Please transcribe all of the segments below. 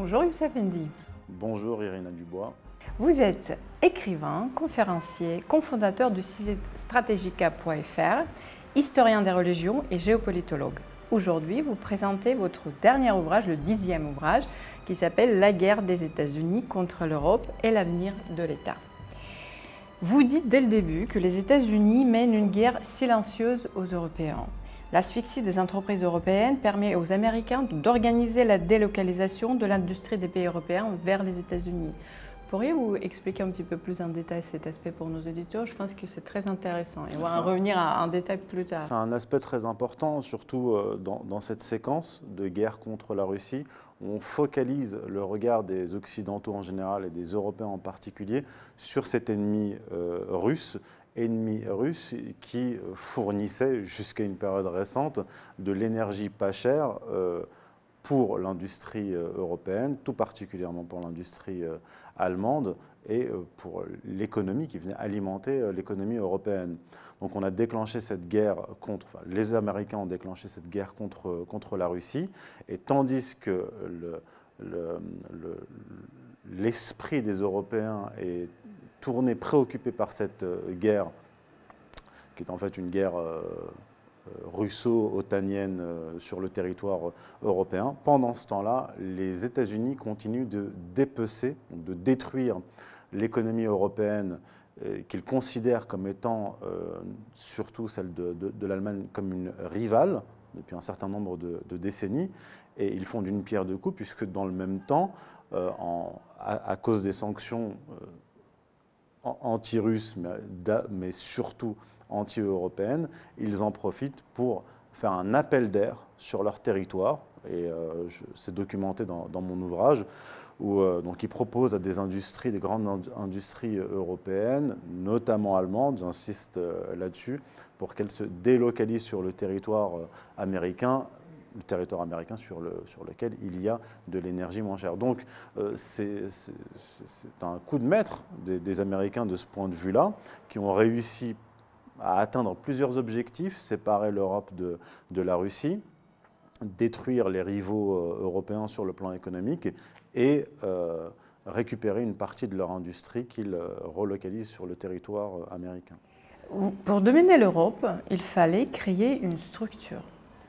Bonjour Youssef Endi. Bonjour Irina Dubois. Vous êtes écrivain, conférencier, cofondateur du site strategica.fr, historien des religions et géopolitologue. Aujourd'hui, vous présentez votre dernier ouvrage, le dixième ouvrage, qui s'appelle La guerre des États-Unis contre l'Europe et l'avenir de l'État. Vous dites dès le début que les États-Unis mènent une guerre silencieuse aux Européens. L'asphyxie des entreprises européennes permet aux Américains d'organiser la délocalisation de l'industrie des pays européens vers les États-Unis. Pourriez-vous expliquer un petit peu plus en détail cet aspect pour nos éditeurs? Je pense que c'est très intéressant et on va en revenir en détail plus tard. C'est un aspect très important, surtout euh, dans, dans, cette séquence de guerre contre la Russie. On focalise le regard des Occidentaux en général et des Européens en particulier sur cet ennemi euh, russe ennemi russe qui fournissait jusqu'à une période récente de l'énergie pas chère euh, pour l'industrie euh, européenne, tout particulièrement pour l'industrie euh, allemande et pour l'économie qui venait alimenter l'économie européenne. Donc on a déclenché cette guerre contre, les Américains ont déclenché cette guerre contre, contre la Russie, et tandis que l'esprit le, des Européens est tourné, préoccupé par cette euh, guerre, qui est en fait une guerre euh, euh, russo-otanienne sur le territoire européen. Pendant ce temps-là, les États-Unis continuent de dépecer, de détruire l'économie européenne qu'ils considèrent comme étant, surtout celle de, l'Allemagne, comme une rivale depuis un certain nombre de, décennies. Et ils font d'une pierre deux coups, puisque dans le même temps, à, cause des sanctions anti-russe, mais, surtout anti-européenne, ils en profitent pour faire un appel d'air sur leur territoire, et euh, c'est documenté dans, mon ouvrage, où euh, donc ils proposent à des industries, des grandes industries européennes, notamment allemandes, j'insiste euh, là-dessus, pour qu'elles se délocalisent sur le territoire américain le territoire américain sur, le, sur lequel il y a de l'énergie moins chère. Donc euh, c'est un coup de maître des, Américains de ce point de vue-là, qui ont réussi à atteindre plusieurs objectifs, séparer l'Europe de, de, la Russie, détruire les rivaux euh, européens sur le plan économique et euh, récupérer une partie de leur industrie qu'ils relocalisent sur le territoire américain. Pour dominer l'Europe, il fallait créer une structure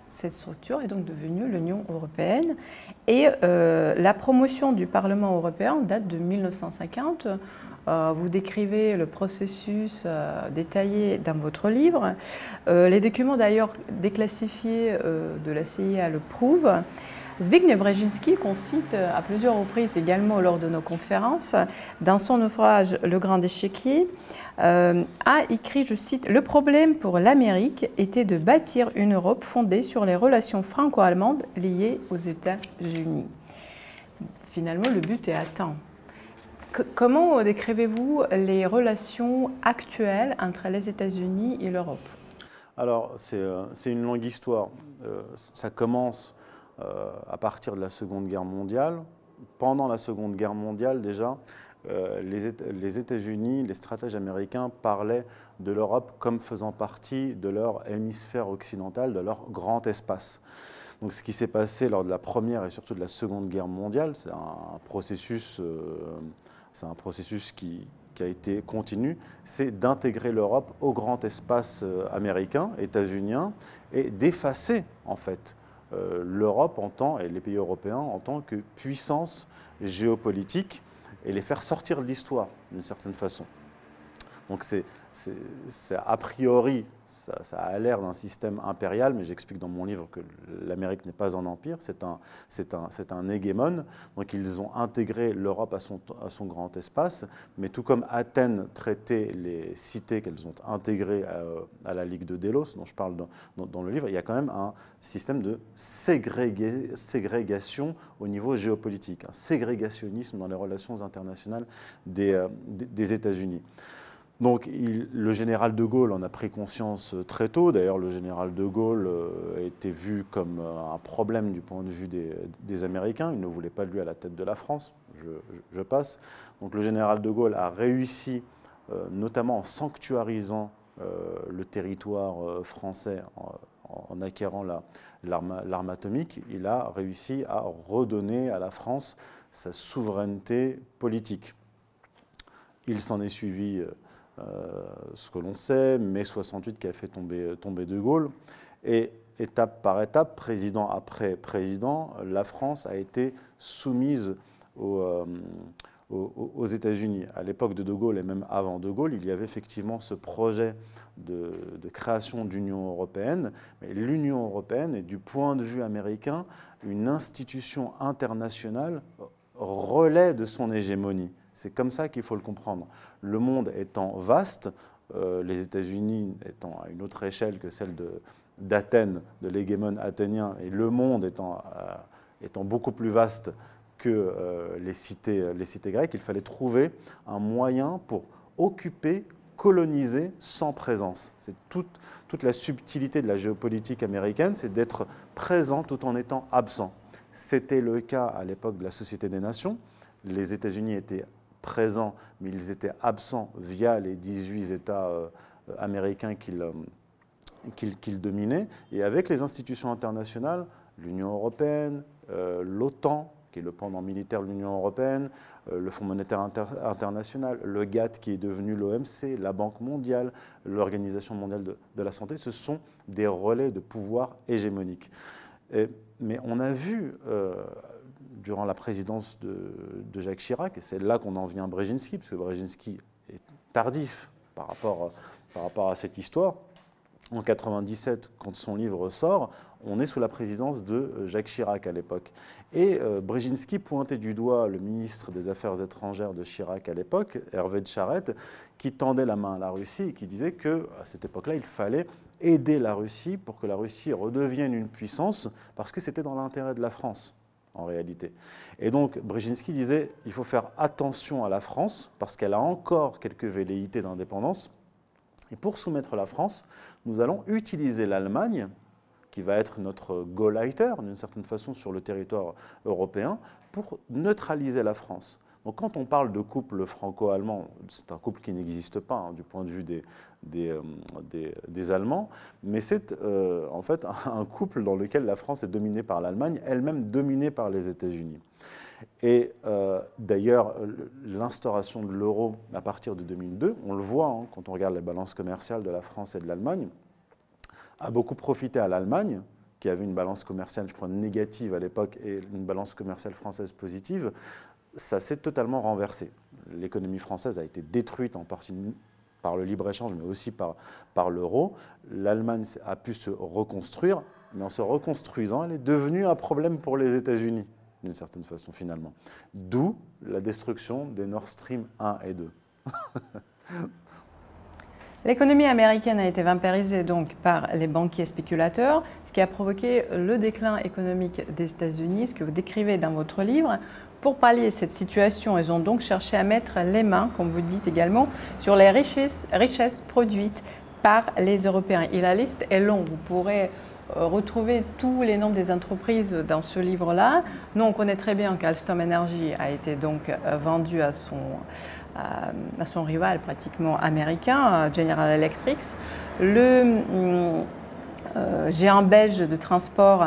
cette structure est donc devenue l'Union européenne. Et euh, la promotion du Parlement européen date de 1950. Euh, vous décrivez le processus euh, détaillé dans votre livre. les documents d'ailleurs déclassifiés de la CIA le prouvent. Zbigniew Brzezinski, qu'on cite à plusieurs reprises également lors de nos conférences, dans son ouvrage Le Grand Échiquier, euh, a écrit, je cite, Le problème pour l'Amérique était de bâtir une Europe fondée sur les relations franco-allemandes liées aux États-Unis. Finalement, le but est atteint. comment décrivez-vous les relations actuelles entre les États-Unis et l'Europe? Alors, c'est euh, une longue histoire. Euh, ça commence à partir de la Seconde Guerre mondiale. Pendant la Seconde Guerre mondiale, déjà, euh, les États-Unis, les stratèges américains parlaient de l'Europe comme faisant partie de leur hémisphère occidental, de leur grand espace. Donc ce qui s'est passé lors de la Première et surtout de la Seconde Guerre mondiale, c'est un processus, euh, c'est un processus qui, qui, a été continu, c'est d'intégrer l'Europe au grand espace euh, américain, états-unien, et d'effacer en fait l'Europe en tant, et les pays européens en tant que puissance géopolitique et les faire sortir de l'histoire d'une certaine façon. Donc c'est a priori, ça, a l'air d'un système impérial, mais j'explique dans mon livre que l'Amérique n'est pas un empire, c'est un, hégémone. Donc ils ont intégré l'Europe à son, grand espace, mais tout comme Athènes traitait les cités qu'elles ont intégrées à, la Ligue de Délos, dont je parle dans, le livre, il y a quand même un système de ségrégation au niveau géopolitique, un ségrégationnisme dans les relations internationales des, euh, des États-Unis. Donc le général de Gaulle en a pris conscience euh, très tôt. D'ailleurs, le général de Gaulle a euh, été vu comme euh, un problème du point de vue des, Américains. Il ne voulait pas lui à la tête de la France. Je, passe. Donc le général de Gaulle a réussi, notamment en sanctuarisant le territoire français en, acquérant l'arme atomique, il a réussi à redonner à la France sa souveraineté politique. Il s'en est suivi ce que l'on sait, mai 68 qui a fait tomber, tomber De Gaulle. Et étape par étape, président après président, la France a été soumise aux, aux, États-Unis. À l'époque de De Gaulle et même avant De Gaulle, il y avait effectivement ce projet de, création d'Union européenne. Mais l'Union européenne est, du point de vue américain, une institution internationale relais de son hégémonie. C'est comme ça qu'il faut le comprendre. Le monde étant vaste, euh, les États-Unis étant à une autre échelle que celle d'Athènes, de, l'hégémon athénien, et le monde étant, euh, étant beaucoup plus vaste que euh, les, cités, les cités grecques, il fallait trouver un moyen pour occuper, coloniser sans présence. C'est toute, toute la subtilité de la géopolitique américaine, c'est d'être présent tout en étant absent. C'était le cas à l'époque de la Société des Nations. Les États-Unis étaient présents, mais ils étaient absents via les 18 États euh, américains euh, qu'ils dominaient. Et avec les institutions internationales, l'Union européenne, l'OTAN, qui est le pendant militaire de l'Union européenne, euh, le Fonds monétaire international, le GATT qui est devenu l'OMC, la Banque mondiale, l'Organisation mondiale de, la santé, ce sont des relais de pouvoir hégémonique. mais on a vu euh, durant la présidence de, Jacques Chirac, et c'est là qu'on en vient à Brzezinski, parce que Brzezinski est tardif par rapport, par rapport à cette histoire, en 97, quand son livre sort, on est sous la présidence de euh, Jacques Chirac à l'époque. Et euh, Brzezinski pointait du doigt le ministre des Affaires étrangères de Chirac à l'époque, Hervé de Charette, qui tendait la main à la Russie et qui disait qu'à cette époque-là, il fallait aider la Russie pour que la Russie redevienne une puissance, parce que c'était dans l'intérêt de la France en réalité. Et donc Brzezinski disait il faut faire attention à la France parce qu'elle a encore quelques velléités d'indépendance et pour soumettre la France, nous allons utiliser l'Allemagne, qui va être notre go-lighter, d'une certaine façon, sur le territoire européen, pour neutraliser la France. Quand on parle de couple franco-allemand, c'est un couple qui n'existe pas hein, du point de vue des, des, euh, Allemands, mais c'est euh, en fait un couple dans lequel la France est dominée par l'Allemagne, elle-même dominée par les États-Unis. Et euh, d'ailleurs, l'instauration de l'euro à partir de 2002, on le voit hein, quand on regarde les balances commerciales de la France et de l'Allemagne, a beaucoup profité à l'Allemagne, qui avait une balance commerciale, je crois, négative à l'époque et une balance commerciale française positive. Ça s'est totalement renversé. L'économie française a été détruite en partie par le libre-échange, mais aussi par, l'euro. L'Allemagne a pu se reconstruire, mais en se reconstruisant, elle est devenue un problème pour les États-Unis d'une certaine façon finalement. D'où la destruction des Nord Stream 1 et 2. L'économie américaine a été vampirisée donc par les banquiers spéculateurs, ce qui a provoqué le déclin économique des États-Unis, ce que vous décrivez dans votre livre. Pour pallier cette situation, ils ont donc cherché à mettre les mains, comme vous dites également, sur les richesses, produites par les Européens. Et la liste est longue. Vous pourrez euh, retrouver tous les noms des entreprises dans ce livre-là. Nous, on connaît très bien qu'Alstom Energy a été donc euh, vendu à son, à son rival pratiquement américain, General Electric. Le euh, géant belge de transport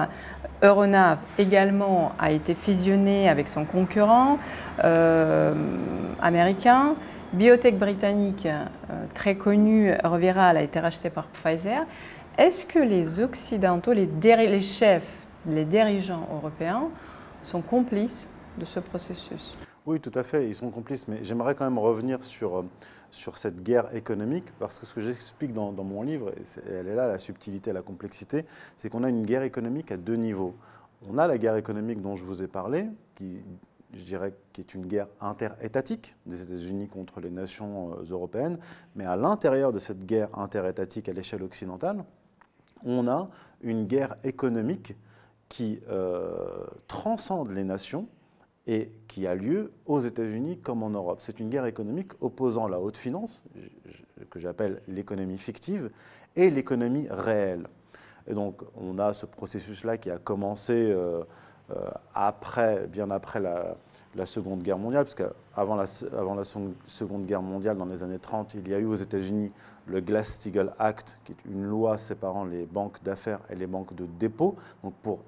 Euronav également a été fusionné avec son concurrent américain. Biotech britannique très connu, Reviral, a été racheté par Pfizer. Est-ce que les Occidentaux, les, les, chefs, les dirigeants européens sont complices de ce processus? Oui, tout à fait, ils sont complices, mais j'aimerais quand même revenir sur, euh, sur cette guerre économique, parce que ce que j'explique dans, mon livre, et elle est là, la subtilité, la complexité, c'est qu'on a une guerre économique à deux niveaux. On a la guerre économique dont je vous ai parlé, qui je dirais, qui est une guerre interétatique des États-Unis contre les nations euh, européennes, mais à l'intérieur de cette guerre interétatique à l'échelle occidentale, on a une guerre économique qui euh, transcende les nations et qui a lieu aux États-Unis comme en Europe. C'est une guerre économique opposant la haute finance, que j'appelle l'économie fictive, et l'économie réelle. Et donc on a ce processus-là qui a commencé euh, après, bien après la, Seconde Guerre mondiale, parce qu'avant la, avant la Seconde Guerre mondiale, dans les années 30, il y a eu aux États-Unis le Glass-Steagall Act, qui est une loi séparant les banques d'affaires et les banques de dépôt, donc pour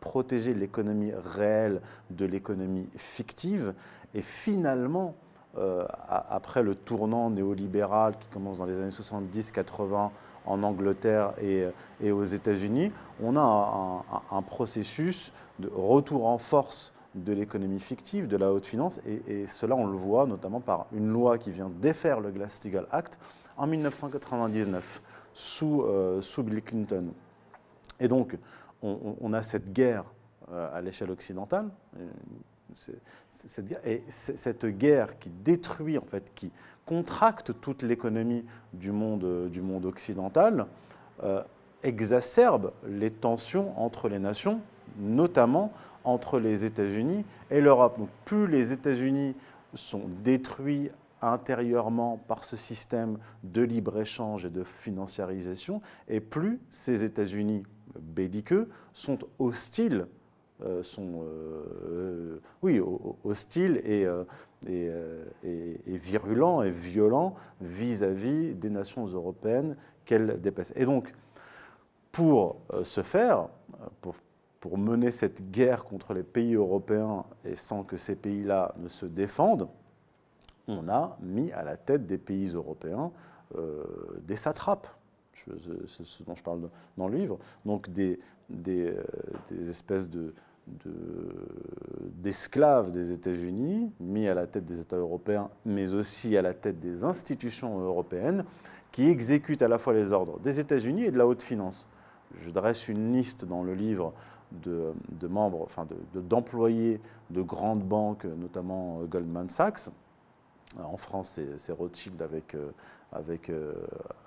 protéger l'économie réelle de l'économie fictive. Et finalement, euh, après le tournant néolibéral qui commence dans les années 70-80 en Angleterre et, aux États-Unis, on a un, processus de retour en force de l'économie fictive, de la haute finance, et, cela on le voit notamment par une loi qui vient défaire le Glass-Steagall Act en 1999 sous, euh, sous Bill Clinton. Et donc on, a cette guerre euh, à l'échelle occidentale, euh, et cette guerre qui détruit en fait, qui contracte toute l'économie du monde, du monde occidental, exacerbe les tensions entre les nations, notamment entre les États-Unis et l'Europe. Donc plus les États-Unis sont détruits intérieurement par ce système de libre-échange et de financiarisation, et plus ces États-Unis belliqueux sont hostiles, euh, sont euh, oui, hostiles et, euh, virulents et violents vis-à-vis des nations européennes qu'elles dépassent. Et donc, pour ce faire, pour mener cette guerre contre les pays européens et sans que ces pays-là ne se défendent, on a mis à la tête des pays européens euh, des satrapes. C'est ce dont je parle dans le livre. Donc des, euh, espèces de, d'esclaves des États-Unis, mis à la tête des États européens, mais aussi à la tête des institutions européennes, qui exécutent à la fois les ordres des États-Unis et de la haute finance. Je dresse une liste dans le livre de, membres, enfin d'employés de, grandes banques, notamment euh, Goldman Sachs. En France, c'est Rothschild avec, euh, euh,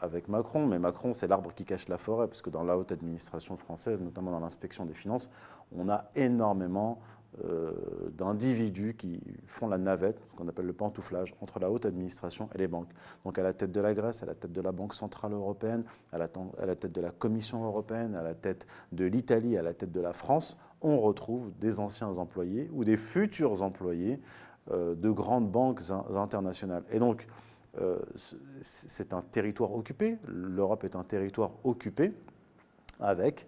avec Macron, mais Macron, c'est l'arbre qui cache la forêt, parce que dans la haute administration française, notamment dans l'inspection des finances, on a énormément euh, d'individus qui font la navette, ce qu'on appelle le pantouflage, entre la haute administration et les banques. Donc à la tête de la Grèce, à la tête de la Banque Centrale Européenne, à la, tête de la Commission Européenne, à la tête de l'Italie, à la tête de la France, on retrouve des anciens employés ou des futurs employés de grandes banques internationales. Et donc, euh, c'est un territoire occupé, l'Europe est un territoire occupé avec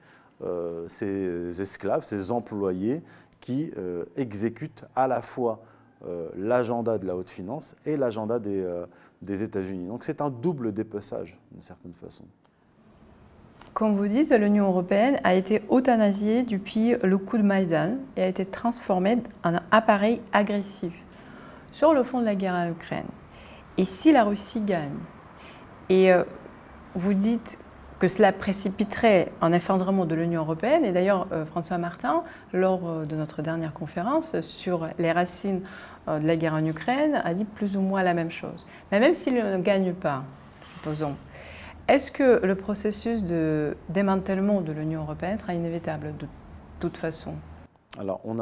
ces esclaves, ces employés qui euh, exécute à la fois euh, l'agenda de la haute finance et l'agenda des, euh, des États-Unis. Donc c'est un double dépeçage, d'une certaine façon. Comme vous dites, l'Union européenne a été euthanasiée depuis le coup de Maïdan et a été transformée en un appareil agressif sur le fond de la guerre en Ukraine. Et si la Russie gagne, et vous dites que cela précipiterait un effondrement de l'Union européenne. Et d'ailleurs, euh, François Martin, lors euh, de notre dernière conférence sur les racines euh, de la guerre en Ukraine, a dit plus ou moins la même chose. Mais même s'il ne gagne pas, supposons, est-ce que le processus de démantèlement de l'Union européenne sera inévitable de toute façon? Alors, on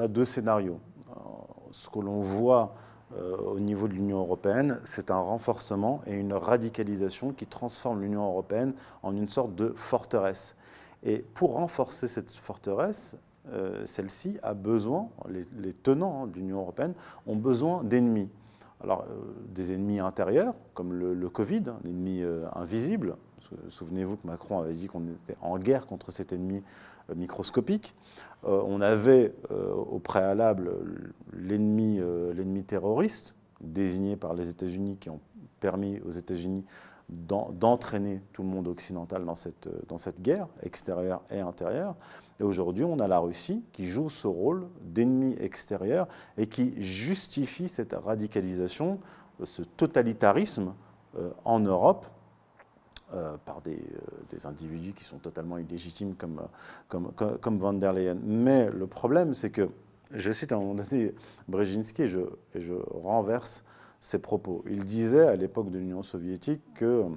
a deux scénarios. Ce que l'on voit euh, au niveau de l'Union européenne, c'est un renforcement et une radicalisation qui transforme l'Union européenne en une sorte de forteresse. Et pour renforcer cette forteresse, euh, celle-ci a besoin, les, tenants hein, de l'Union européenne ont besoin d'ennemis. Alors, euh, des ennemis intérieurs, comme le, Covid, un ennemi invisible. Souvenez-vous que Macron avait dit qu'on était en guerre contre cet ennemi microscopique. Euh, on avait euh, au préalable l'ennemi euh, l'ennemi terroriste désigné par les États-Unis qui ont permis aux États-Unis d'entraîner tout le monde occidental dans cette, dans cette guerre, extérieure et intérieure. Et aujourd'hui, on a la Russie qui joue ce rôle d'ennemi extérieur et qui justifie cette radicalisation, ce totalitarisme en Europe euh, par des, euh, des, individus qui sont totalement illégitimes comme, comme, comme, Van der Leyen. Mais le problème, c'est que, je cite à un moment donné Brzezinski et je, renverse ses propos. Il disait à l'époque de l'Union soviétique que euh,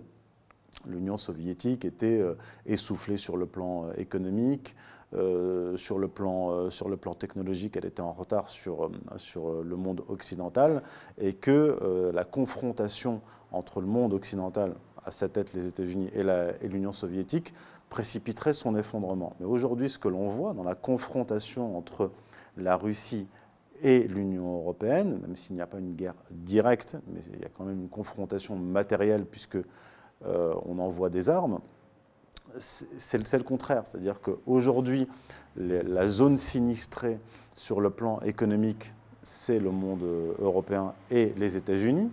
l'Union soviétique était essoufflée sur le plan économique, sur, le plan, sur le plan technologique, elle était en retard sur, sur le monde occidental, et que la confrontation entre le monde occidental à sa tête les États-Unis et l'Union soviétique précipiterait son effondrement. Mais aujourd'hui, ce que l'on voit dans la confrontation entre la Russie et l'Union européenne, même s'il n'y a pas une guerre directe, mais il y a quand même une confrontation matérielle puisque euh, on envoie des armes, c'est le contraire. C'est-à-dire qu'aujourd'hui, la zone sinistrée sur le plan économique, c'est le monde européen et les États-Unis.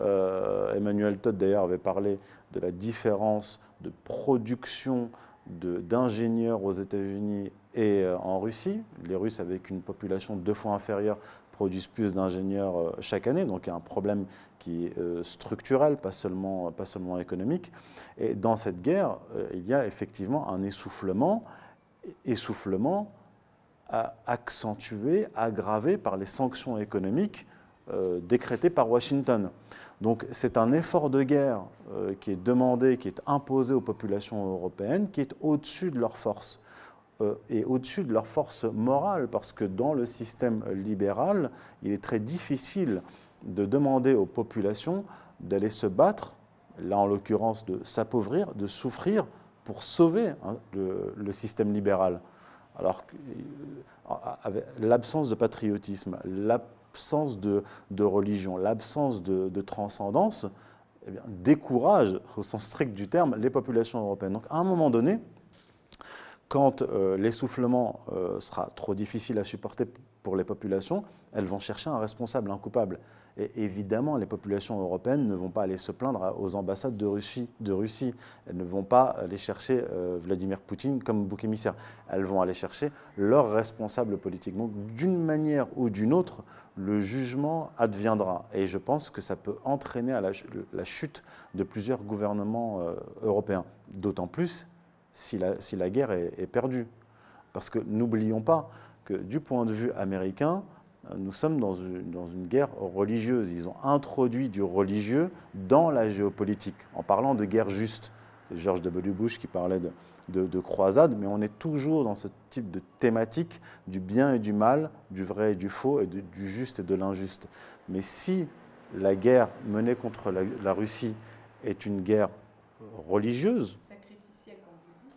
Euh, Emmanuel Todd, d'ailleurs, avait parlé de la différence de production d'ingénieurs aux États-Unis et euh, en Russie. Les Russes, avec une population deux fois inférieure, produisent plus d'ingénieurs euh, chaque année. Donc il y a un problème qui est structurel, pas seulement, pas seulement économique. Et dans cette guerre, il y a effectivement un essoufflement, essoufflement accentué, aggravé par les sanctions économiques décrétées par Washington. Donc c'est un effort de guerre qui est demandé, qui est imposé aux populations européennes, qui est au-dessus de leurs forces. Euh, et au-dessus de leur force morale, parce que dans le système libéral, il est très difficile de demander aux populations d'aller se battre, là en l'occurrence de s'appauvrir, de souffrir pour sauver hein, le, système libéral. Alors euh, l'absence de patriotisme, l'absence de, religion, l'absence de, transcendance, eh décourage, au sens strict du terme, les populations européennes. Donc à un moment donné, quand euh, l'essoufflement euh, sera trop difficile à supporter pour les populations, elles vont chercher un responsable, un coupable. Évidemment, les populations européennes ne vont pas aller se plaindre aux ambassades de Russie. Elles ne vont pas aller chercher euh, Vladimir Poutine comme bouc émissaire. Elles vont aller chercher leur responsable politique. Donc, d'une manière ou d'une autre, le jugement adviendra. Et je pense que ça peut entraîner à la, chute de plusieurs gouvernements européens. D'autant plus si la, guerre est, perdue. Parce que n'oublions pas que du point de vue américain, nous sommes dans une, guerre religieuse. Ils ont introduit du religieux dans la géopolitique, en parlant de guerre juste. C'est George W. Bush qui parlait de, croisade, mais on est toujours dans ce type de thématique du bien et du mal, du vrai et du faux, et du juste et de l'injuste. Mais si la guerre menée contre la Russie est une guerre religieuse,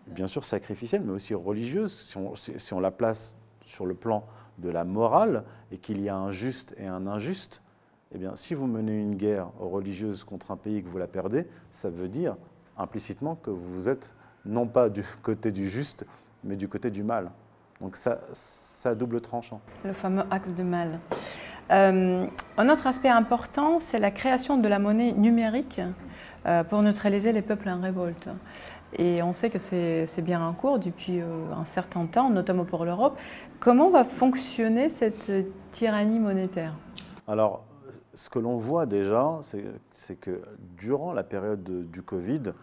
bien sûr sacrificielle, mais aussi religieuse, si on, la place sur le plan de la morale et qu'il y a un juste et un injuste, eh bien, si vous menez une guerre religieuse contre un pays et que vous la perdez, ça veut dire implicitement que vous êtes non pas du côté du juste, mais du côté du mal. Donc ça, ça double tranchant. Le fameux axe de mal. Euh, un autre aspect important, c'est la création de la monnaie numérique euh, pour neutraliser les peuples en révolte. Et on sait que c'est bien en cours depuis euh, un certain temps, notamment pour l'Europe. Comment va fonctionner cette tyrannie monétaire? Alors, ce que l'on voit déjà, c'est que durant la période du Covid,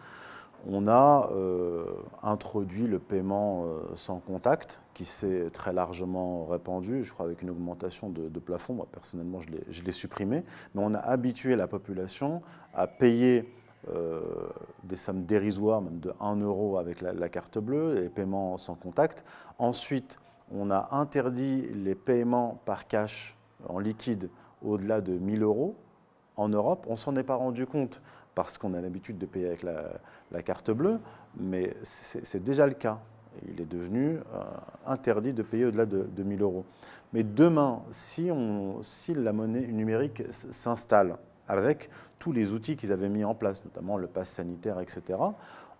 on a euh, introduit le paiement euh, sans contact, qui s'est très largement répandu, je crois avec une augmentation de, plafond. Moi, personnellement, je l'ai supprimé. Mais on a habitué la population à payer euh, des sommes dérisoires, même de 1 euro avec la, carte bleue, les paiements sans contact. Ensuite, on a interdit les paiements par cash en liquide au-delà de 1000 euros en Europe. On s'en est pas rendu compte parce qu'on a l'habitude de payer avec la, carte bleue, mais c'est déjà le cas. Il est devenu euh, interdit de payer au-delà de, de 1000 euros. Mais demain, si la monnaie numérique s'installe, avec tous les outils qu'ils avaient mis en place, notamment le pass sanitaire, etc.,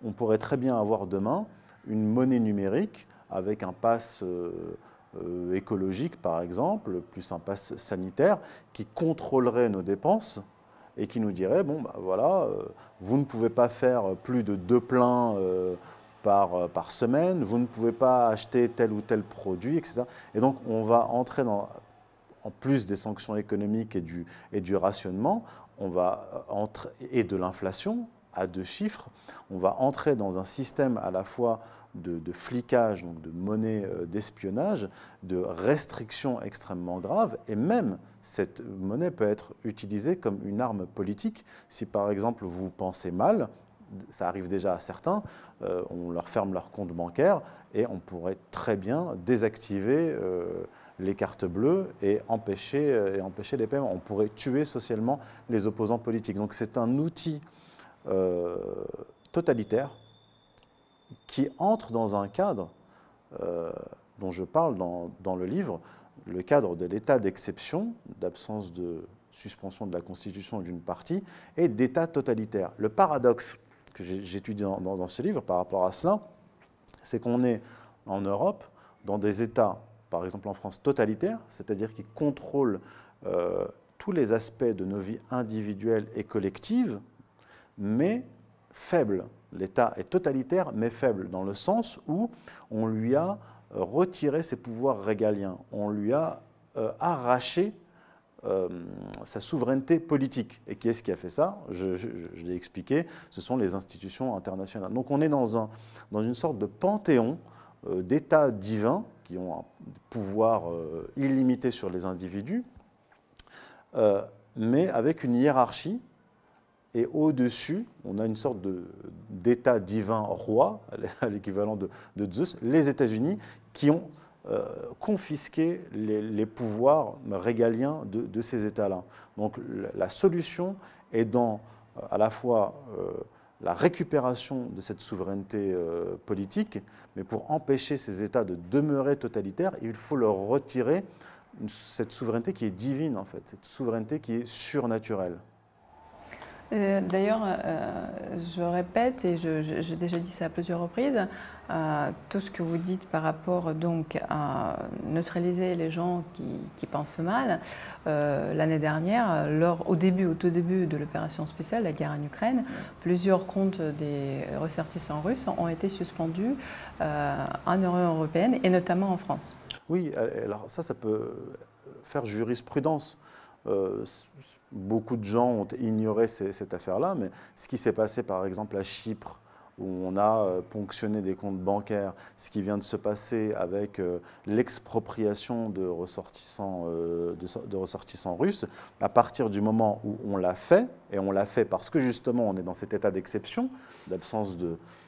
on pourrait très bien avoir demain une monnaie numérique avec un pass euh, euh, écologique, par exemple, plus un pass sanitaire, qui contrôlerait nos dépenses et qui nous dirait, bon, bah, voilà, euh, vous ne pouvez pas faire plus de deux pleins par, par semaine, vous ne pouvez pas acheter tel ou tel produit, etc. Et donc, on va entrer dans, en plus des sanctions économiques et du, rationnement, entrer, et de l'inflation à deux chiffres, on va entrer dans un système à la fois de, flicage, donc de monnaie euh, d'espionnage, de restrictions extrêmement graves, et même cette monnaie peut être utilisée comme une arme politique. Si par exemple vous pensez mal, ça arrive déjà à certains, euh, on leur ferme leur compte bancaire et on pourrait très bien désactiver euh, les cartes bleues et empêcher, euh, et empêcher les paiements. On pourrait tuer socialement les opposants politiques. Donc c'est un outil totalitaire, qui entre dans un cadre euh, dont je parle dans, le livre, le cadre de l'état d'exception, d'absence de suspension de la Constitution d'une partie, et d'état totalitaire. Le paradoxe que j'étudie dans, ce livre par rapport à cela, c'est qu'on est en Europe dans des États, par exemple en France, totalitaires, c'est-à-dire qui contrôlent euh, tous les aspects de nos vies individuelles et collectives, mais faibles. L'État est totalitaire, mais faible, dans le sens où on lui a retiré ses pouvoirs régaliens, on lui a euh, arraché euh, sa souveraineté politique. Et qui est-ce qui a fait ça? Je, l'ai expliqué, ce sont les institutions internationales. Donc on est dans, un, dans une sorte de panthéon euh, d'États divins qui ont un pouvoir illimité sur les individus, mais avec une hiérarchie et au-dessus, on a une sorte d'état divin roi, à l'équivalent de, Zeus, les États-Unis, qui ont euh, confisqué les, pouvoirs régaliens de, ces États-là. Donc la solution est dans euh, à la fois euh, la récupération de cette souveraineté politique, mais pour empêcher ces États de demeurer totalitaires, il faut leur retirer cette souveraineté qui est divine, en fait, cette souveraineté qui est surnaturelle. Euh, d'ailleurs, euh, je répète, et j'ai déjà dit ça à plusieurs reprises, euh, tout ce que vous dites par rapport donc à neutraliser les gens qui, pensent mal. L'année dernière, au début, au tout début de l'opération spéciale, la guerre en Ukraine, plusieurs comptes des ressortissants russes ont été suspendus en Union européenne et notamment en France. Oui, alors ça, ça peut faire jurisprudence. Euh, beaucoup de gens ont ignoré cette affaire-là, mais ce qui s'est passé par exemple à Chypre, où on a euh, ponctionné des comptes bancaires, ce qui vient de se passer avec euh, l'expropriation de ressortissants, de, ressortissants russes, à partir du moment où on l'a fait, et on l'a fait parce que justement on est dans cet état d'exception, d'absence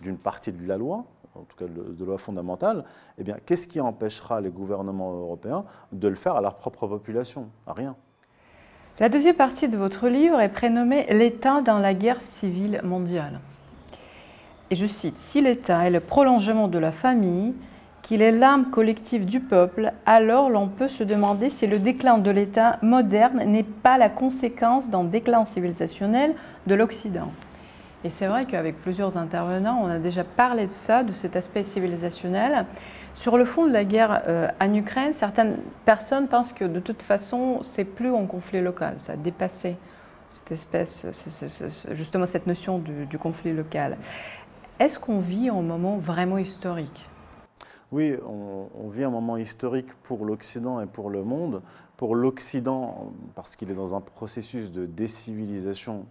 d'une partie de la loi, en tout cas de, de loi fondamentale, eh bien qu'est-ce qui empêchera les gouvernements européens de le faire à leur propre population? Rien. La deuxième partie de votre livre est prénommée L'État dans la guerre civile mondiale. Et je cite, Si l'État est le prolongement de la famille, qu'il est l'âme collective du peuple, alors l'on peut se demander si le déclin de l'État moderne n'est pas la conséquence d'un déclin civilisationnel de l'Occident. Et c'est vrai qu'avec plusieurs intervenants, on a déjà parlé de ça, de cet aspect civilisationnel. Sur le fond de la guerre euh, en Ukraine, certaines personnes pensent que de toute façon, c'est plus un conflit local, ça a dépassé cette espèce, justement cette notion du, conflit local. Est-ce qu'on vit un moment vraiment historique? Oui, on, vit un moment historique pour l'Occident et pour le monde. Pour l'Occident, parce qu'il est dans un processus de décivilisation,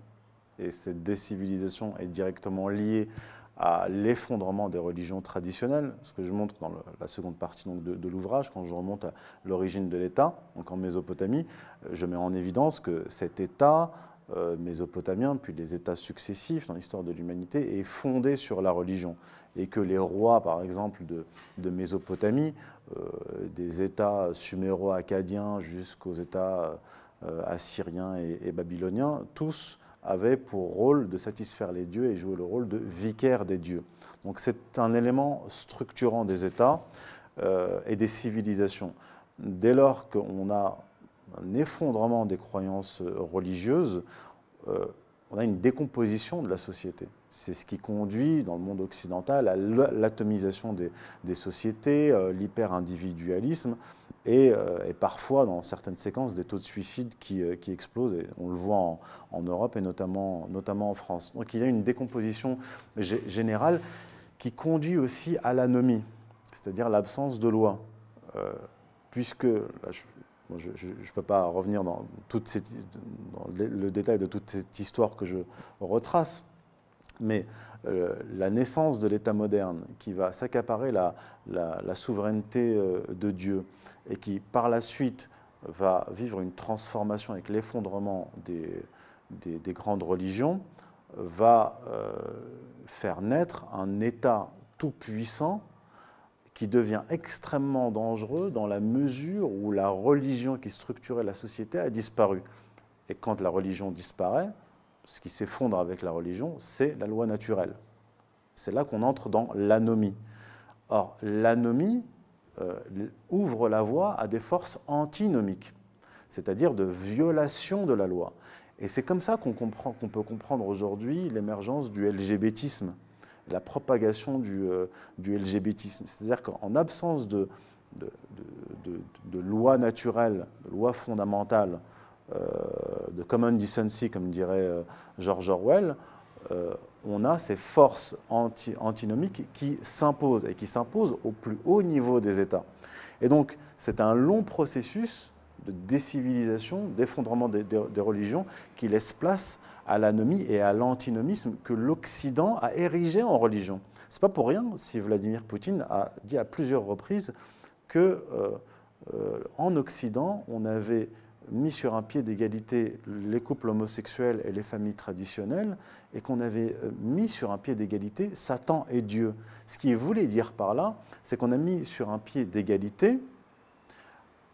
et cette décivilisation est directement liée à l'effondrement des religions traditionnelles, ce que je montre dans la seconde partie donc, de, l'ouvrage, quand je remonte à l'origine de l'État, donc en Mésopotamie, je mets en évidence que cet État euh, mésopotamien, puis les États successifs dans l'histoire de l'humanité, est fondé sur la religion. Et que les rois, par exemple, de, Mésopotamie, euh, des États suméro-acadiens jusqu'aux États assyriens et babyloniens, tous avait pour rôle de satisfaire les dieux et jouer le rôle de vicaire des dieux. Donc c'est un élément structurant des États euh, et des civilisations. Dès lors qu'on a un effondrement des croyances religieuses, euh, on a une décomposition de la société. C'est ce qui conduit dans le monde occidental à l'atomisation des, sociétés, euh, l'hyper-individualisme, euh, et, parfois, dans certaines séquences, des taux de suicide qui, euh, explosent. On le voit en, Europe et notamment, en France. Donc il y a une décomposition générale qui conduit aussi à l'anomie, c'est-à-dire l'absence de loi. Euh, puisque, ne peux pas revenir dans le détail de toute cette histoire que je retrace, mais euh, la naissance de l'État moderne qui va s'accaparer la, souveraineté euh, de Dieu et qui par la suite va vivre une transformation avec l'effondrement des, grandes religions, va euh, faire naître un État tout-puissant qui devient extrêmement dangereux dans la mesure où la religion qui structurait la société a disparu. Et quand la religion disparaît, ce qui s'effondre avec la religion, c'est la loi naturelle. C'est là qu'on entre dans l'anomie. Or, l'anomie euh, ouvre la voie à des forces antinomiques, c'est-à-dire de violation de la loi. Et c'est comme ça qu'on qu'on peut comprendre aujourd'hui l'émergence du LGBTisme, la propagation du, euh, LGBTisme. C'est-à-dire qu'en absence de, de, de, de, loi naturelle, de loi fondamentale, euh, de common decency, comme dirait George Orwell, on a ces forces antinomiques qui s'imposent et qui s'imposent au plus haut niveau des États. Et donc, c'est un long processus de décivilisation, d'effondrement des, religions qui laisse place à l'anomie et à l'antinomisme que l'Occident a érigé en religion. Ce n'est pas pour rien si Vladimir Poutine a dit à plusieurs reprises que euh, euh, en Occident, on avait mis sur un pied d'égalité les couples homosexuels et les familles traditionnelles, et qu'on avait euh, mis sur un pied d'égalité Satan et Dieu. Ce qui voulait dire par là, c'est qu'on a mis sur un pied d'égalité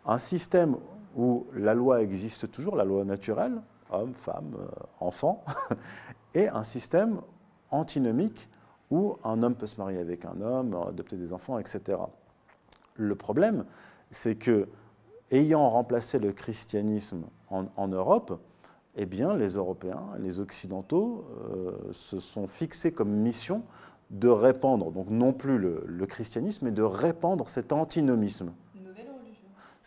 un système où la loi existe toujours, la loi naturelle, homme, femme, euh, enfant, et un système antinomique où un homme peut se marier avec un homme, adopter des enfants, etc. Le problème, c'est que ayant remplacé le christianisme en, Europe, eh bien, les Européens, les Occidentaux euh, se sont fixés comme mission de répandre, donc non plus le, christianisme, mais de répandre cet antinomisme.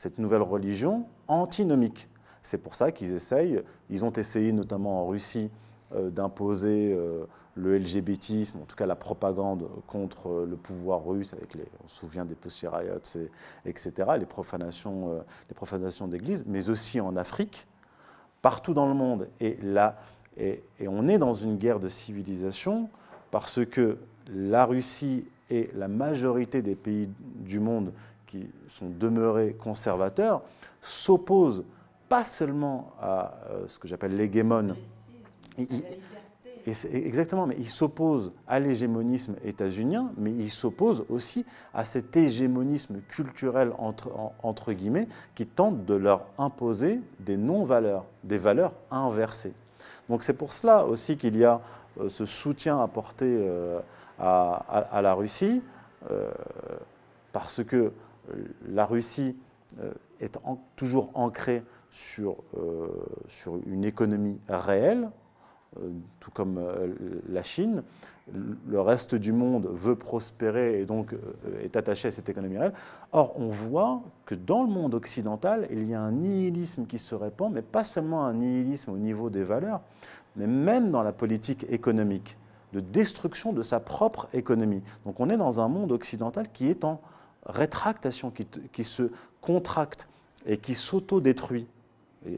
Cette nouvelle religion antinomique. C'est pour ça qu'ils essayent, ils ont essayé notamment en Russie euh, d'imposer euh, le LGBTisme, en tout cas la propagande contre le pouvoir russe, avec les, on se souvient des Pussy Riots, etc., les profanations, euh, les profanations d'églises, mais aussi en Afrique, partout dans le monde. Et là, et, on est dans une guerre de civilisation parce que la Russie et la majorité des pays du monde qui sont demeurés conservateurs s'opposent pas seulement à euh, ce que j'appelle l'hégémone. Exactement, mais il s'oppose à l'hégémonisme états-unien, mais il s'oppose aussi à cet hégémonisme culturel, entre, entre guillemets, qui tente de leur imposer des non-valeurs, des valeurs inversées. Donc c'est pour cela aussi qu'il y a euh, ce soutien apporté euh, à, la Russie, euh, parce que la Russie est toujours ancrée sur, sur une économie réelle, euh, tout comme euh, la Chine. Le reste du monde veut prospérer et donc euh, est attaché à cette économie réelle. Or, on voit que dans le monde occidental, il y a un nihilisme qui se répand, mais pas seulement un nihilisme au niveau des valeurs, mais même dans la politique économique, de destruction de sa propre économie. Donc on est dans un monde occidental qui est en rétractation, qui, se contracte et qui s'auto-détruit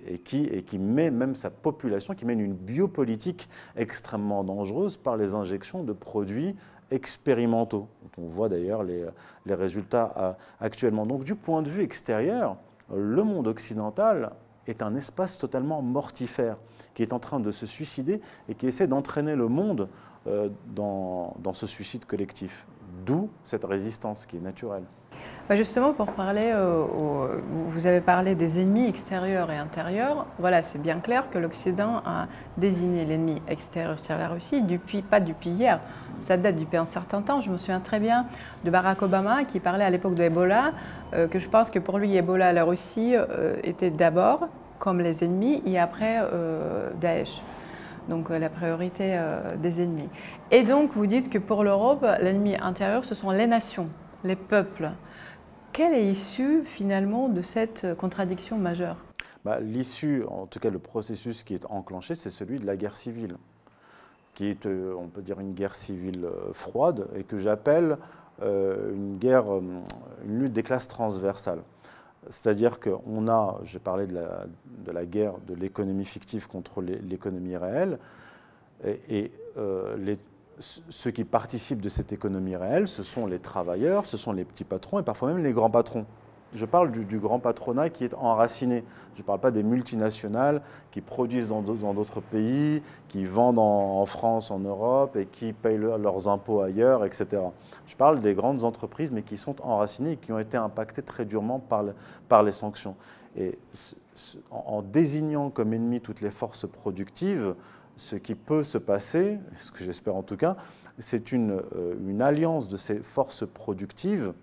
et, qui, et qui met même sa population, qui mène une biopolitique extrêmement dangereuse par les injections de produits expérimentaux. On voit d'ailleurs les, résultats euh, actuellement. Donc du point de vue extérieur, le monde occidental est un espace totalement mortifère, qui est en train de se suicider et qui essaie d'entraîner le monde euh, dans ce suicide collectif. D'où cette résistance qui est naturelle. Bah, justement, pour parler, euh, vous avez parlé des ennemis extérieurs et intérieurs. Voilà, c'est bien clair que l'Occident a désigné l'ennemi extérieur sur la Russie, depuis, pas depuis hier, ça date depuis un certain temps. Je me souviens très bien de Barack Obama qui parlait à l'époque de Ebola, euh, que je pense que pour lui, Ebola la Russie euh, étaient d'abord comme les ennemis et après Daesh donc la priorité des ennemis. Et donc vous dites que pour l'Europe, l'ennemi intérieur, ce sont les nations, les peuples. Quelle est l'issue finalement de cette contradiction majeure? Bah, L'issue, en tout cas le processus qui est enclenché, c'est celui de la guerre civile, qui est, euh, on peut dire, une guerre civile euh, froide et que j'appelle euh, une guerre, une lutte des classes transversales. C'est-à-dire qu'on a, j'ai parlé de la, guerre de l'économie fictive contre l'économie réelle, et, les, ceux qui participent de cette économie réelle, ce sont les travailleurs, ce sont les petits patrons et parfois même les grands patrons. Je parle du, grand patronat qui est enraciné. Je ne parle pas des multinationales qui produisent dans d'autres pays, qui vendent en, France, en Europe et qui payent leurs impôts ailleurs, etc. Je parle des grandes entreprises, mais qui sont enracinées et qui ont été impactées très durement par, les sanctions. Et en, désignant comme ennemis toutes les forces productives, ce qui peut se passer, ce que j'espère en tout cas, c'est une, une, alliance de ces forces productives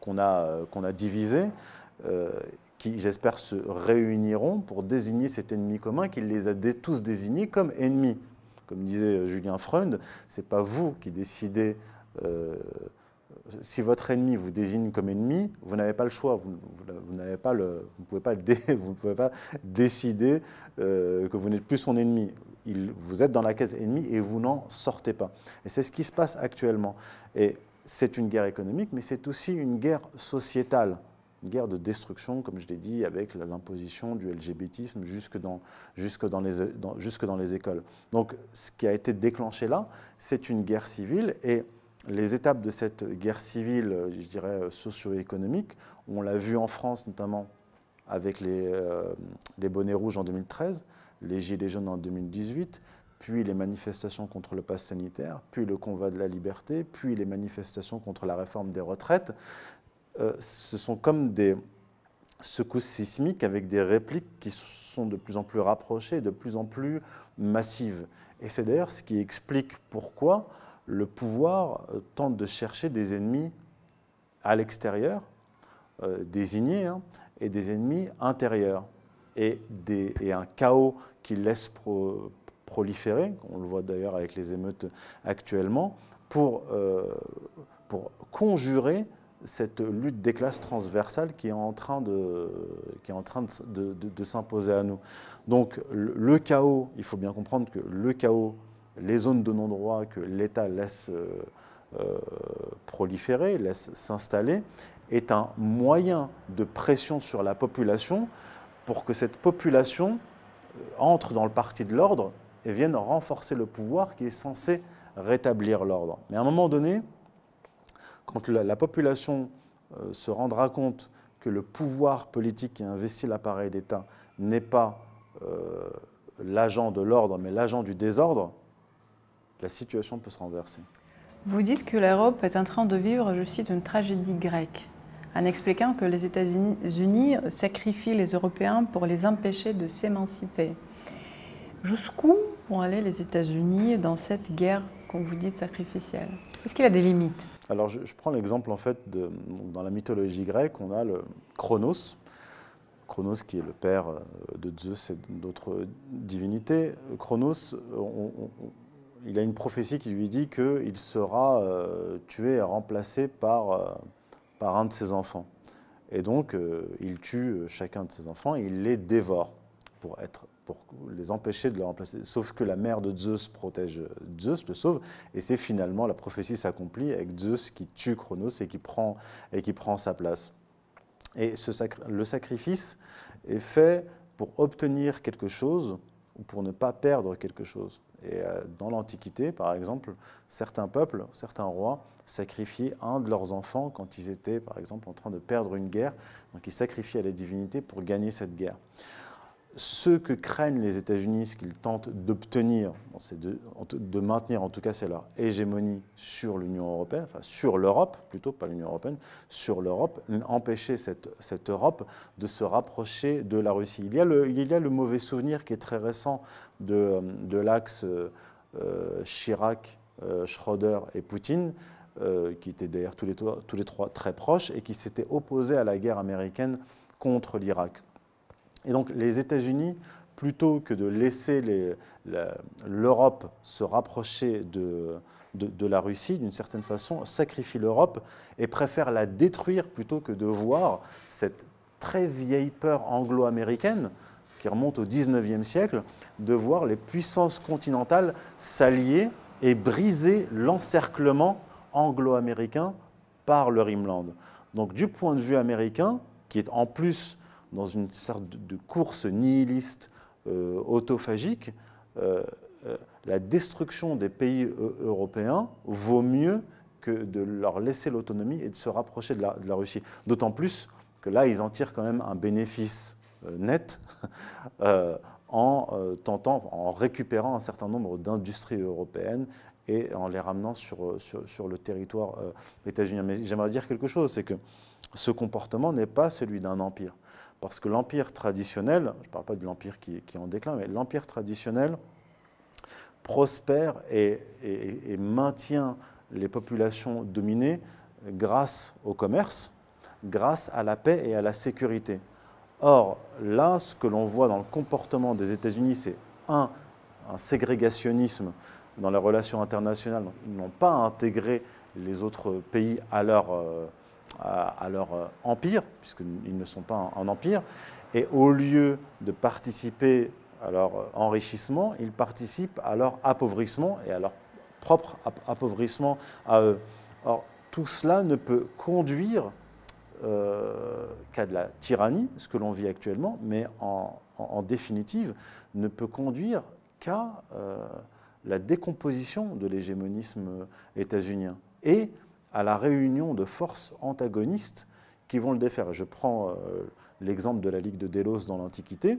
qu'on a, qu'on a divisées, qui, j'espère, se réuniront pour désigner cet ennemi commun qu'il les a tous désignés comme ennemis. Comme disait Julien Freund, ce n'est pas vous qui décidez. Euh, si votre ennemi vous désigne comme ennemi, vous n'avez pas le choix. Vous, vous pouvez pas, décider euh, que vous n'êtes plus son ennemi. Vous êtes dans la case ennemi et vous n'en sortez pas. Et c'est ce qui se passe actuellement. Et c'est une guerre économique, mais c'est aussi une guerre sociétale une guerre de destruction, comme je l'ai dit, avec l'imposition du LGBTisme jusque dans, jusque, dans les, jusque dans les écoles. Donc ce qui a été déclenché là, c'est une guerre civile et les étapes de cette guerre civile, je dirais socio-économique, on l'a vu en France notamment avec les, euh, les bonnets rouges en 2013, les gilets jaunes en 2018, puis les manifestations contre le pass sanitaire, puis le convoi de la liberté, puis les manifestations contre la réforme des retraites. Euh, ce sont comme des secousses sismiques avec des répliques qui sont de plus en plus rapprochées, de plus en plus massives. Et c'est d'ailleurs ce qui explique pourquoi le pouvoir euh, tente de chercher des ennemis à l'extérieur, euh, désignés, hein, et des ennemis intérieurs, et, un chaos qui laisse proliférer, on le voit d'ailleurs avec les émeutes actuellement, pour, pour conjurer cette lutte des classes transversales qui est en train de, qui est en train de, de, s'imposer à nous. Donc le, chaos, il faut bien comprendre que le chaos, les zones de non-droit que l'État laisse euh, euh, proliférer, laisse s'installer, est un moyen de pression sur la population pour que cette population euh, entre dans le parti de l'ordre et vienne renforcer le pouvoir qui est censé rétablir l'ordre. Mais à un moment donné, quand la, population euh, se rendra compte que le pouvoir politique qui investit l'appareil d'État n'est pas euh, l'agent de l'ordre, mais l'agent du désordre, la situation peut se renverser. Vous dites que l'Europe est en train de vivre, je cite, une tragédie grecque, en expliquant que les États-Unis sacrifient les Européens pour les empêcher de s'émanciper. Jusqu'où vont aller les États-Unis dans cette guerre qu'on vous dit sacrificielle? Est-ce qu'il a des limites? Alors je, prends l'exemple en fait de, dans la mythologie grecque, on a le Chronos, Chronos qui est le père euh, de Zeus et d'autres divinités. Chronos, il a une prophétie qui lui dit qu'il sera euh, tué et remplacé par, euh, par un de ses enfants. Et donc il tue chacun de ses enfants et il les dévore pour être pour les empêcher de le remplacer. Sauf que la mère de Zeus protège Zeus, le sauve, et c'est finalement la prophétie s'accomplit avec Zeus qui tue Chronos et qui prend, sa place. Et le sacrifice est fait pour obtenir quelque chose ou pour ne pas perdre quelque chose. Et euh, dans l'Antiquité, par exemple, certains peuples, certains rois sacrifiaient un de leurs enfants quand ils étaient, par exemple, en train de perdre une guerre. Donc ils sacrifiaient à la divinité pour gagner cette guerre ce que craignent les États-Unis, ce qu'ils tentent d'obtenir, de, maintenir en tout cas c'est leur hégémonie sur l'Union européenne, sur l'Europe plutôt, pas l'Union européenne, sur l'Europe, empêcher cette, Europe de se rapprocher de la Russie. Il y a le, mauvais souvenir qui est très récent de, l'axe euh, Chirac, euh, Schroeder et Poutine, euh, qui étaient d'ailleurs tous tous les trois très proches et qui s'étaient opposés à la guerre américaine contre l'Irak. Et donc les États-Unis, plutôt que de laisser l'Europe se rapprocher de, la Russie, d'une certaine façon, sacrifient l'Europe et préfèrent la détruire plutôt que de voir cette très vieille peur anglo-américaine qui remonte au XIXe siècle, de voir les puissances continentales s'allier et briser l'encerclement anglo-américain par le Rimland. Donc du point de vue américain, qui est en plus dans une sorte de course nihiliste euh, autophagique, euh, euh, la destruction des pays européens vaut mieux que de leur laisser l'autonomie et de se rapprocher de la, Russie. D'autant plus que là, ils en tirent quand même un bénéfice net en tentant, en récupérant un certain nombre d'industries européennes et en les ramenant sur, le territoire états-unien. Mais j'aimerais dire quelque chose, c'est que ce comportement n'est pas celui d'un empire. Parce que l'empire traditionnel, je ne parle pas de l'empire qui, est en déclin, mais l'empire traditionnel prospère et, maintient les populations dominées grâce au commerce, grâce à la paix et à la sécurité. Or, là, ce que l'on voit dans le comportement des États-Unis, c'est un, un ségrégationnisme dans les relations internationales. Ils n'ont pas intégré les autres pays à leur, euh, à, leur euh, empire, puisqu'ils ne sont pas en empire. Et au lieu de participer à leur enrichissement, ils participent à leur appauvrissement et à leur propre appauvrissement à eux. Or, tout cela ne peut conduire euh, qu'à de la tyrannie, ce que l'on vit actuellement, mais en, définitive, ne peut conduire qu'à la décomposition de l'hégémonisme états-unien et à la réunion de forces antagonistes qui vont le défaire. Je prends euh, l'exemple de la Ligue de Délos dans l'Antiquité.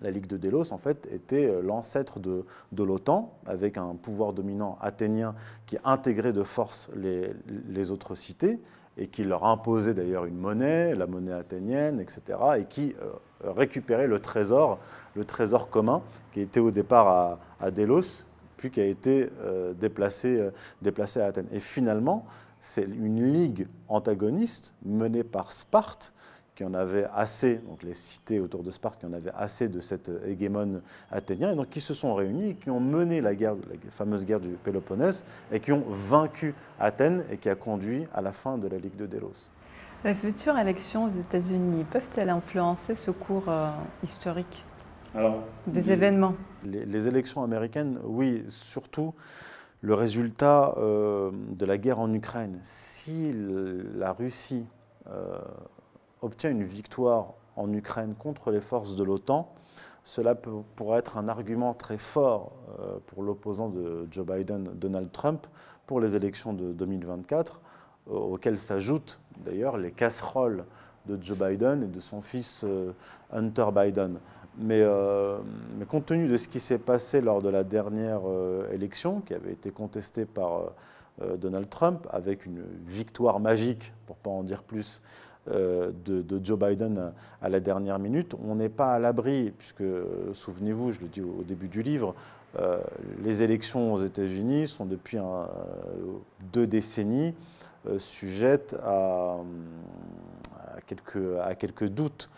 La Ligue de Délos, en fait, était euh, l'ancêtre de, l'OTAN, avec un pouvoir dominant athénien qui intégrait de force les, autres cités et qui leur imposait d'ailleurs une monnaie, la monnaie athénienne, etc., et qui euh, récupérait le trésor, le trésor commun qui était au départ à, à Délos qui a été euh, déplacé, euh, déplacé à Athènes. Et finalement, c'est une ligue antagoniste menée par Sparte, qui en avait assez, donc les cités autour de Sparte, qui en avaient assez de cette hégémone athénien, et donc qui se sont réunis et qui ont mené la, guerre, la fameuse guerre du Péloponnèse, et qui ont vaincu Athènes et qui a conduit à la fin de la Ligue de Délos. Les futures élections aux États-Unis peuvent-elles influencer ce cours euh, historique? Des événements les, élections américaines, oui, surtout le résultat euh, de la guerre en Ukraine. Si la Russie euh, obtient une victoire en Ukraine contre les forces de l'OTAN, cela pourrait être un argument très fort euh, pour l'opposant de Joe Biden, Donald Trump, pour les élections de 2024, auxquelles s'ajoutent d'ailleurs les casseroles de Joe Biden et de son fils Hunter Biden. Euh, mais, compte tenu de ce qui s'est passé lors de la dernière euh, élection, qui avait été contestée par euh, Donald Trump, avec une victoire magique, pour ne pas en dire plus, de, Joe Biden à, la dernière minute, on n'est pas à l'abri, puisque, souvenez-vous, je le dis au, début du livre, les élections aux États-Unis sont depuis deux décennies sujettes à, quelques, à quelques doutes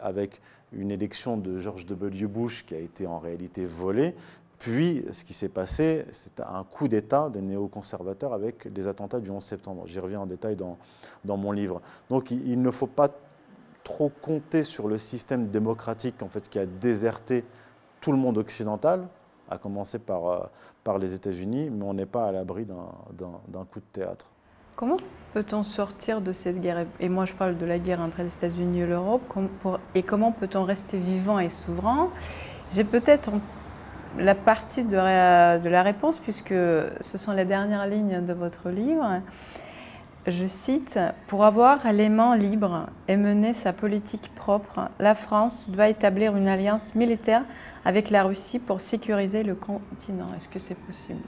avec une élection de George W. Bush qui a été en réalité volée. Puis, ce qui s'est passé, c'est un coup d'État des néoconservateurs avec les attentats du 11 septembre. J'y reviens en détail dans, dans mon livre. Donc, il, ne faut pas trop compter sur le système démocratique en fait, qui a déserté tout le monde occidental, à commencer par, euh, par les États-Unis, mais on n'est pas à l'abri d'un coup de théâtre. Comment peut-on sortir de cette guerre Et moi, je parle de la guerre entre les États-Unis et l'Europe. Et comment peut-on rester vivant et souverain? J'ai peut-être la partie de, la réponse, puisque ce sont les dernières lignes de votre livre. Je cite, Pour avoir l'aimant libre et mener sa politique propre, la France doit établir une alliance militaire avec la Russie pour sécuriser le continent. Est-ce que c'est possible?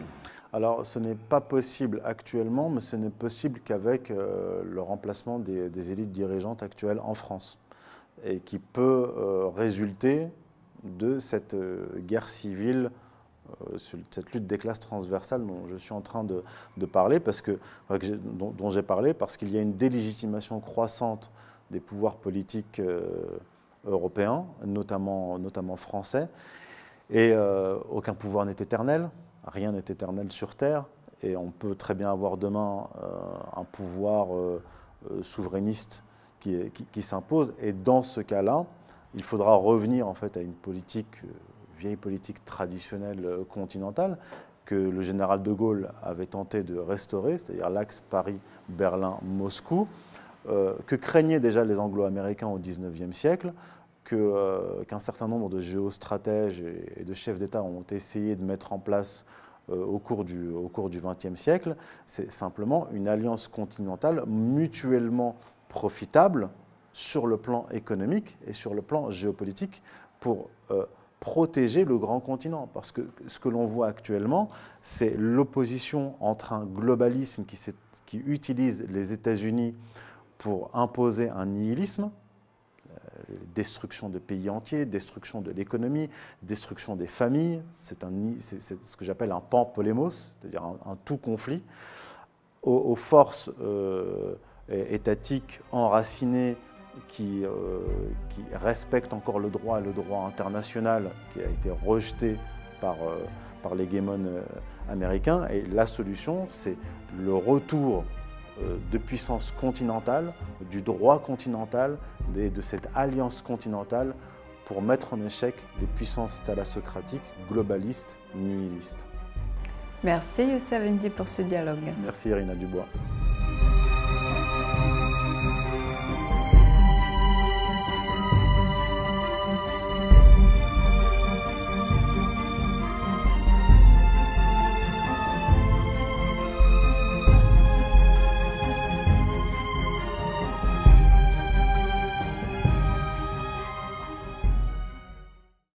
Alors, ce n'est pas possible actuellement, mais ce n'est possible qu'avec euh, le remplacement des, élites dirigeantes actuelles en France, et qui peut euh, résulter de cette euh, guerre civile, cette lutte des classes transversales dont je suis en train de, parler, parce que, dont, j'ai parlé, parce qu'il y a une délégitimation croissante des pouvoirs politiques européens, notamment, notamment français, et aucun pouvoir n'est éternel. Rien n'est éternel sur Terre. Et on peut très bien avoir demain euh, un pouvoir euh, euh, souverainiste qui, qui, s'impose. Et dans ce cas-là, il faudra revenir en fait à une politique, vieille politique traditionnelle continentale que le général de Gaulle avait tenté de restaurer, c'est-à-dire l'axe Paris-Berlin-Moscou, que craignaient déjà les Anglo-Américains au XIXe siècle, qu'un certain nombre de géostratèges et, de chefs d'État ont essayé de mettre en place euh, au cours du XXe siècle, c'est simplement une alliance continentale mutuellement profitable sur le plan économique et sur le plan géopolitique pour euh, protéger le grand continent. Parce que ce que l'on voit actuellement, c'est l'opposition entre un globalisme qui, qui utilise les États-Unis pour imposer un nihilisme, destruction de pays entiers, destruction de l'économie, destruction des familles. C'est ce que j'appelle un pan polémos, c'est-à-dire un, tout conflit. Aux, forces euh, étatiques enracinées qui, euh, qui, respectent encore le droit, le droit international qui a été rejeté par, euh, par l'hégémon américain. Et la solution, c'est le retour euh, de puissance continentale, du droit continental et de cette alliance continentale pour mettre en échec les puissances thalassocratiques, globalistes, nihilistes. Merci Youssef Indy pour ce dialogue. Merci Irina Dubois.